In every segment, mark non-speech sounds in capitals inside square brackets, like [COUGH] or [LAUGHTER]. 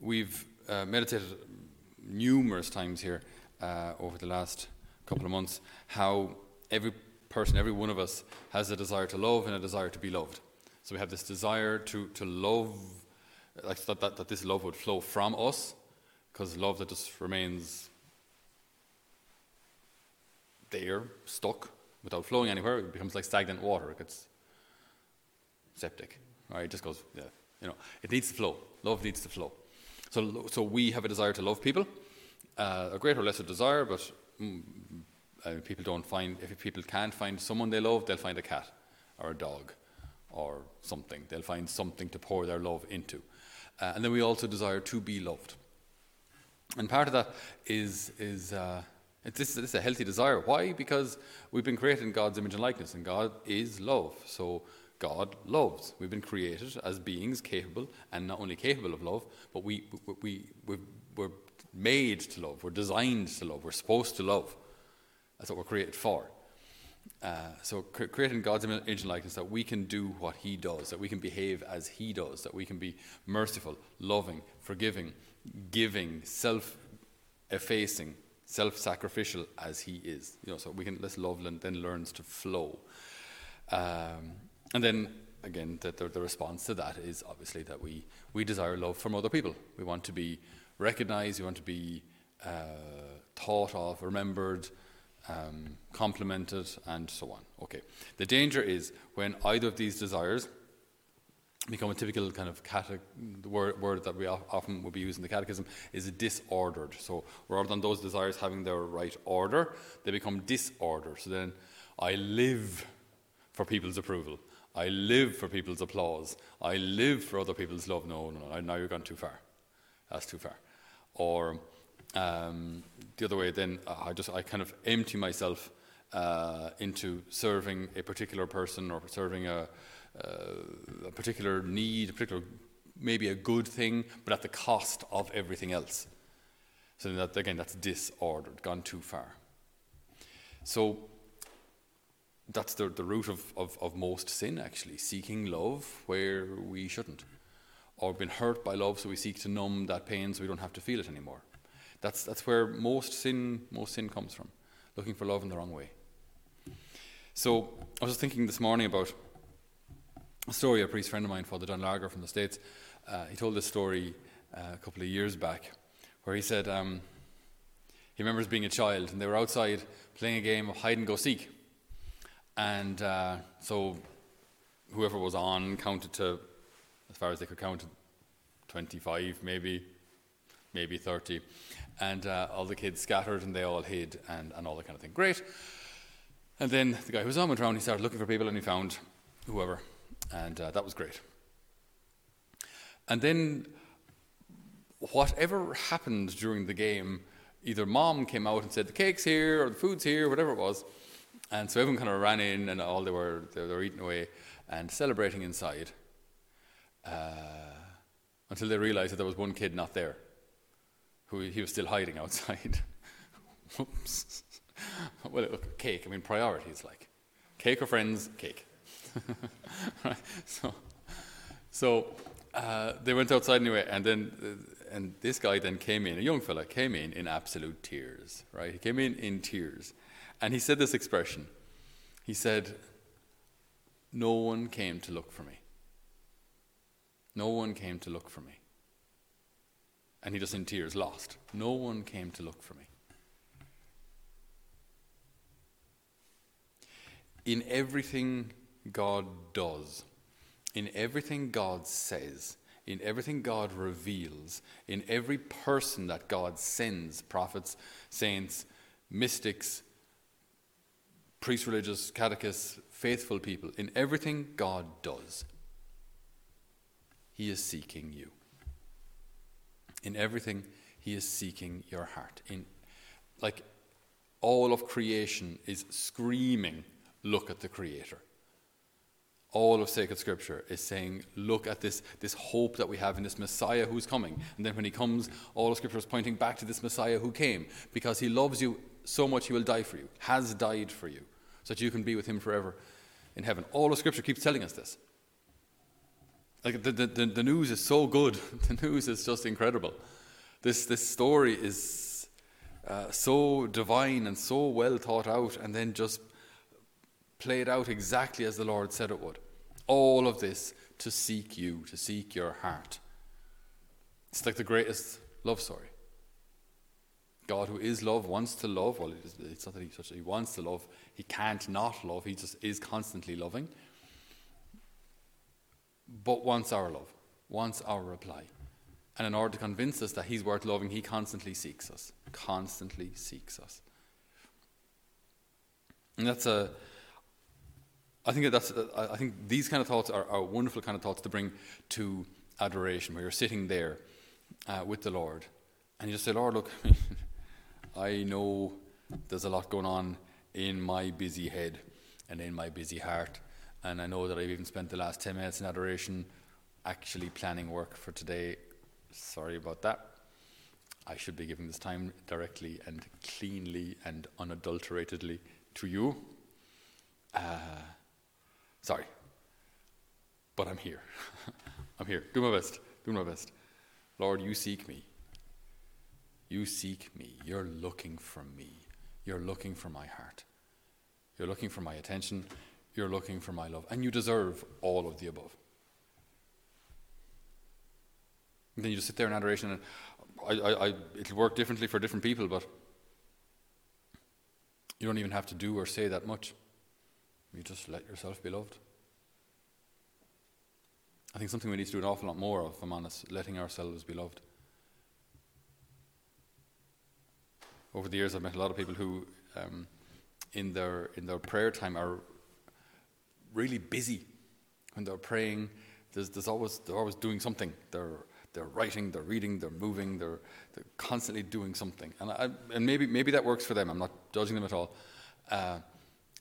we've uh, meditated numerous times here uh, over the last couple of months how every person, every one of us, has a desire to love and a desire to be loved. So we have this desire to, to love, like that, that, that this love would flow from us, because love that just remains there, stuck, without flowing anywhere, it becomes like stagnant water. It gets septic. Right? It just goes, yeah, you know, it needs to flow. Love needs to flow. So, so we have a desire to love people, uh, a greater or lesser desire, but mm, uh, people don't find, if people can't find someone they love, they'll find a cat or a dog or something. They'll find something to pour their love into. Uh, and then we also desire to be loved. And part of that is, is uh, this, this is a healthy desire. Why? Because we've been created in God's image and likeness, and God is love. So God loves. We've been created as beings capable, and not only capable of love, but we, we, we, we're made to love. We're designed to love. We're supposed to love. That's what we're created for. Uh, so, creating God's image and likeness, that we can do what He does, that we can behave as He does, that we can be merciful, loving, forgiving, giving, self effacing, self sacrificial as He is. You know, so we can, this love then learns to flow. Um, and then, again, the, the, the, response to that is obviously that we, we desire love from other people. We want to be recognized, we want to be uh, thought of, remembered, um, complimented, and so on. Okay. The danger is when either of these desires become a typical kind of cate- word, word that we often will be using in the catechism is disordered. So rather than those desires having their right order, they become disordered. So then I live for people's approval. I live for people's applause. I live for other people's love. No, no, no. Now you're gone too far. That's too far. Or um, the other way, then I just I kind of empty myself uh, into serving a particular person or serving a, uh, a particular need, a particular maybe a good thing, but at the cost of everything else. So that again, that's disordered, gone too far. So that's the, the root of, of, of most sin, actually, seeking love where we shouldn't. Or been hurt by love, so we seek to numb that pain so we don't have to feel it anymore. That's, that's where most sin, most sin comes from, looking for love in the wrong way. So I was just thinking this morning about a story a priest friend of mine, Father Don Lager from the States. Uh, he told this story uh, a couple of years back, where he said um, he remembers being a child and they were outside playing a game of hide and go seek. And uh, so whoever was on counted to, as far as they could count, 25 maybe, maybe 30. And uh, all the kids scattered and they all hid and, and all that kind of thing. Great. And then the guy who was on went around, he started looking for people and he found whoever. And uh, that was great. And then whatever happened during the game, either mom came out and said, the cake's here or the food's here, whatever it was. And so everyone kind of ran in and all they were, they were eating away and celebrating inside uh, until they realized that there was one kid not there, who he was still hiding outside. [LAUGHS] Whoops. well, cake, I mean, priorities like cake or friends, cake. [LAUGHS] right? So, so uh, they went outside anyway, and then uh, and this guy then came in, a young fella came in in absolute tears, right? He came in in tears, and he said this expression. He said, "No one came to look for me. No one came to look for me." And he just in tears, lost. No one came to look for me. In everything God does, in everything God says, in everything God reveals, in every person that God sends prophets, saints, mystics, priests, religious, catechists, faithful people in everything God does, He is seeking you. In everything, He is seeking your heart. In, like all of creation is screaming, look at the Creator all of sacred scripture is saying, look at this, this hope that we have in this Messiah who's coming. And then when he comes, all of scripture is pointing back to this Messiah who came because he loves you so much he will die for you, has died for you, so that you can be with him forever in heaven. All of scripture keeps telling us this. Like the, the, the news is so good. [LAUGHS] The news is just incredible. This, this story is uh, so divine and so well thought out, and then just played out exactly as the Lord said it would. All of this to seek you, to seek your heart. It's like the greatest love story. God, who is love, wants to love. Well, it's not that he, he wants to love. He can't not love. He just is constantly loving. But wants our love, wants our reply. And in order to convince us that he's worth loving, he constantly seeks us. Constantly seeks us. And that's a. I think that's. I think these kind of thoughts are, are wonderful kind of thoughts to bring to adoration, where you're sitting there uh, with the Lord, and you just say, "Lord, look, [LAUGHS] I know there's a lot going on in my busy head and in my busy heart. And I know that I've even spent the last 10 minutes in adoration actually planning work for today. Sorry about that. I should be giving this time directly and cleanly and unadulteratedly to you. Uh, sorry. But I'm here. [LAUGHS] I'm here. Do my best. Do my best. Lord, you seek me. You seek me. You're looking for me. You're looking for my heart. You're looking for my attention. You're looking for my love. And you deserve all of the above. And then you just sit there in adoration, and I, I, I, it'll work differently for different people, but you don't even have to do or say that much. You just let yourself be loved. I think something we need to do an awful lot more of, if I'm honest, letting ourselves be loved. Over the years, I've met a lot of people who, um, in their in their prayer time, are really busy. When they're praying, there's, there's always they're always doing something. They're they're writing, they're reading, they're moving, they're they're constantly doing something. And I, and maybe maybe that works for them. I'm not judging them at all, uh,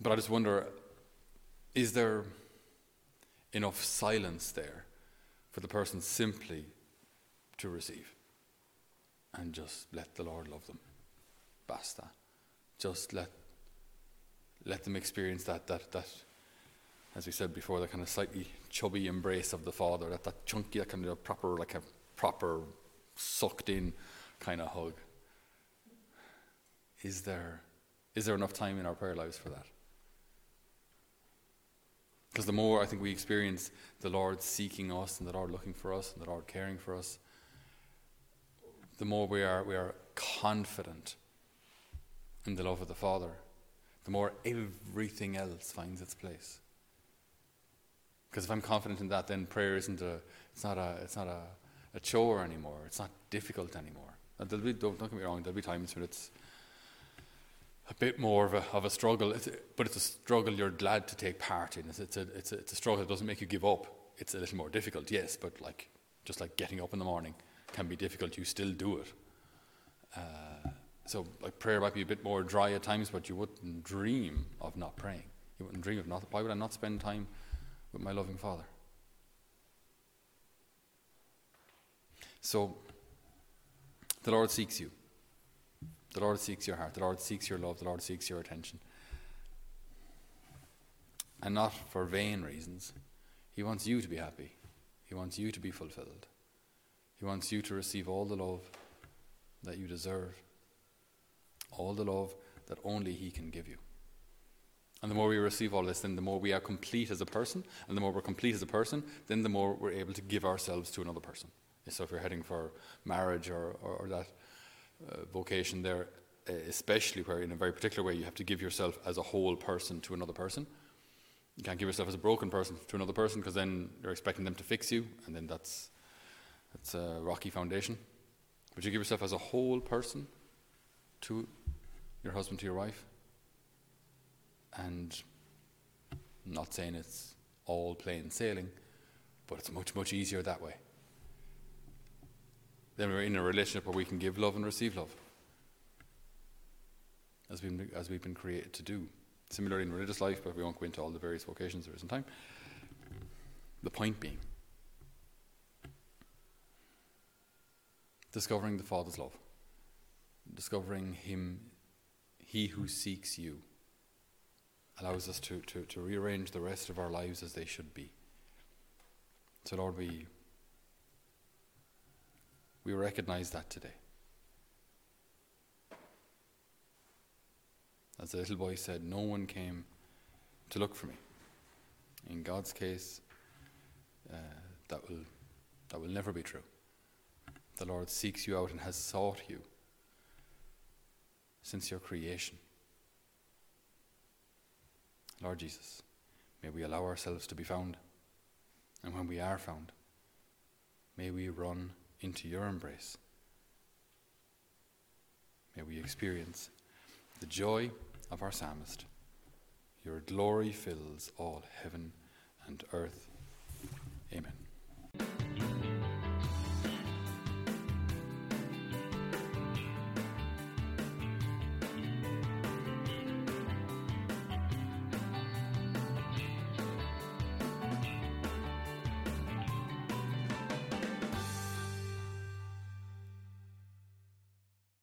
but I just wonder: is there enough silence there for the person simply to receive and just let the Lord love them? Basta. Just let let them experience that that that as we said before, the kind of slightly chubby embrace of the father, that, that chunky, that kind of proper, like a proper sucked in kind of hug. Is there is there enough time in our prayer lives for that? Because the more I think we experience the Lord seeking us and the Lord looking for us and the Lord caring for us, the more we are we are confident in the love of the Father, the more everything else finds its place. Because if I'm confident in that, then prayer isn't a, it's not a, it's not a, a chore anymore. It's not difficult anymore. And be, don't, don't get me wrong, there'll be times when it's a bit more of a, of a struggle, it's but it's a struggle you're glad to take part in. It's, it's, a, it's, a, it's a struggle that doesn't make you give up. It's a little more difficult, yes, but like, just like getting up in the morning can be difficult, you still do it. So like prayer might be a bit more dry at times, but you wouldn't dream of not praying. You wouldn't dream of not. Why would I not spend time with my loving Father? So the Lord seeks you. The Lord seeks your heart. The Lord seeks your love. The Lord seeks your attention. And not for vain reasons. He wants you to be happy. He wants you to be fulfilled. He wants you to receive all the love that you deserve all the love that only He can give you. And the more we receive all this, then the more we are complete as a person. And the more we're complete as a person, then the more we're able to give ourselves to another person. So if you're heading for marriage or, or, or that uh, vocation there, especially where in a very particular way you have to give yourself as a whole person to another person. You can't give yourself as a broken person to another person because then you're expecting them to fix you, and then that's, that's a rocky foundation. But you give yourself as a whole person to your husband to your wife. And I'm not saying it's all plain sailing, but it's much, much easier that way. Then we're in a relationship where we can give love and receive love, as we've been, as we've been created to do. Similarly in religious life, but we won't go into all the various vocations there isn't time. The point being, discovering the Father's love, discovering Him he who seeks you allows us to, to, to rearrange the rest of our lives as they should be. So, Lord, we, we recognize that today. As the little boy said, no one came to look for me. In God's case, uh, that, will, that will never be true. The Lord seeks you out and has sought you since your creation. Lord Jesus, may we allow ourselves to be found. And when we are found, may we run into your embrace. May we experience the joy of our psalmist. Your glory fills all heaven and earth. Amen.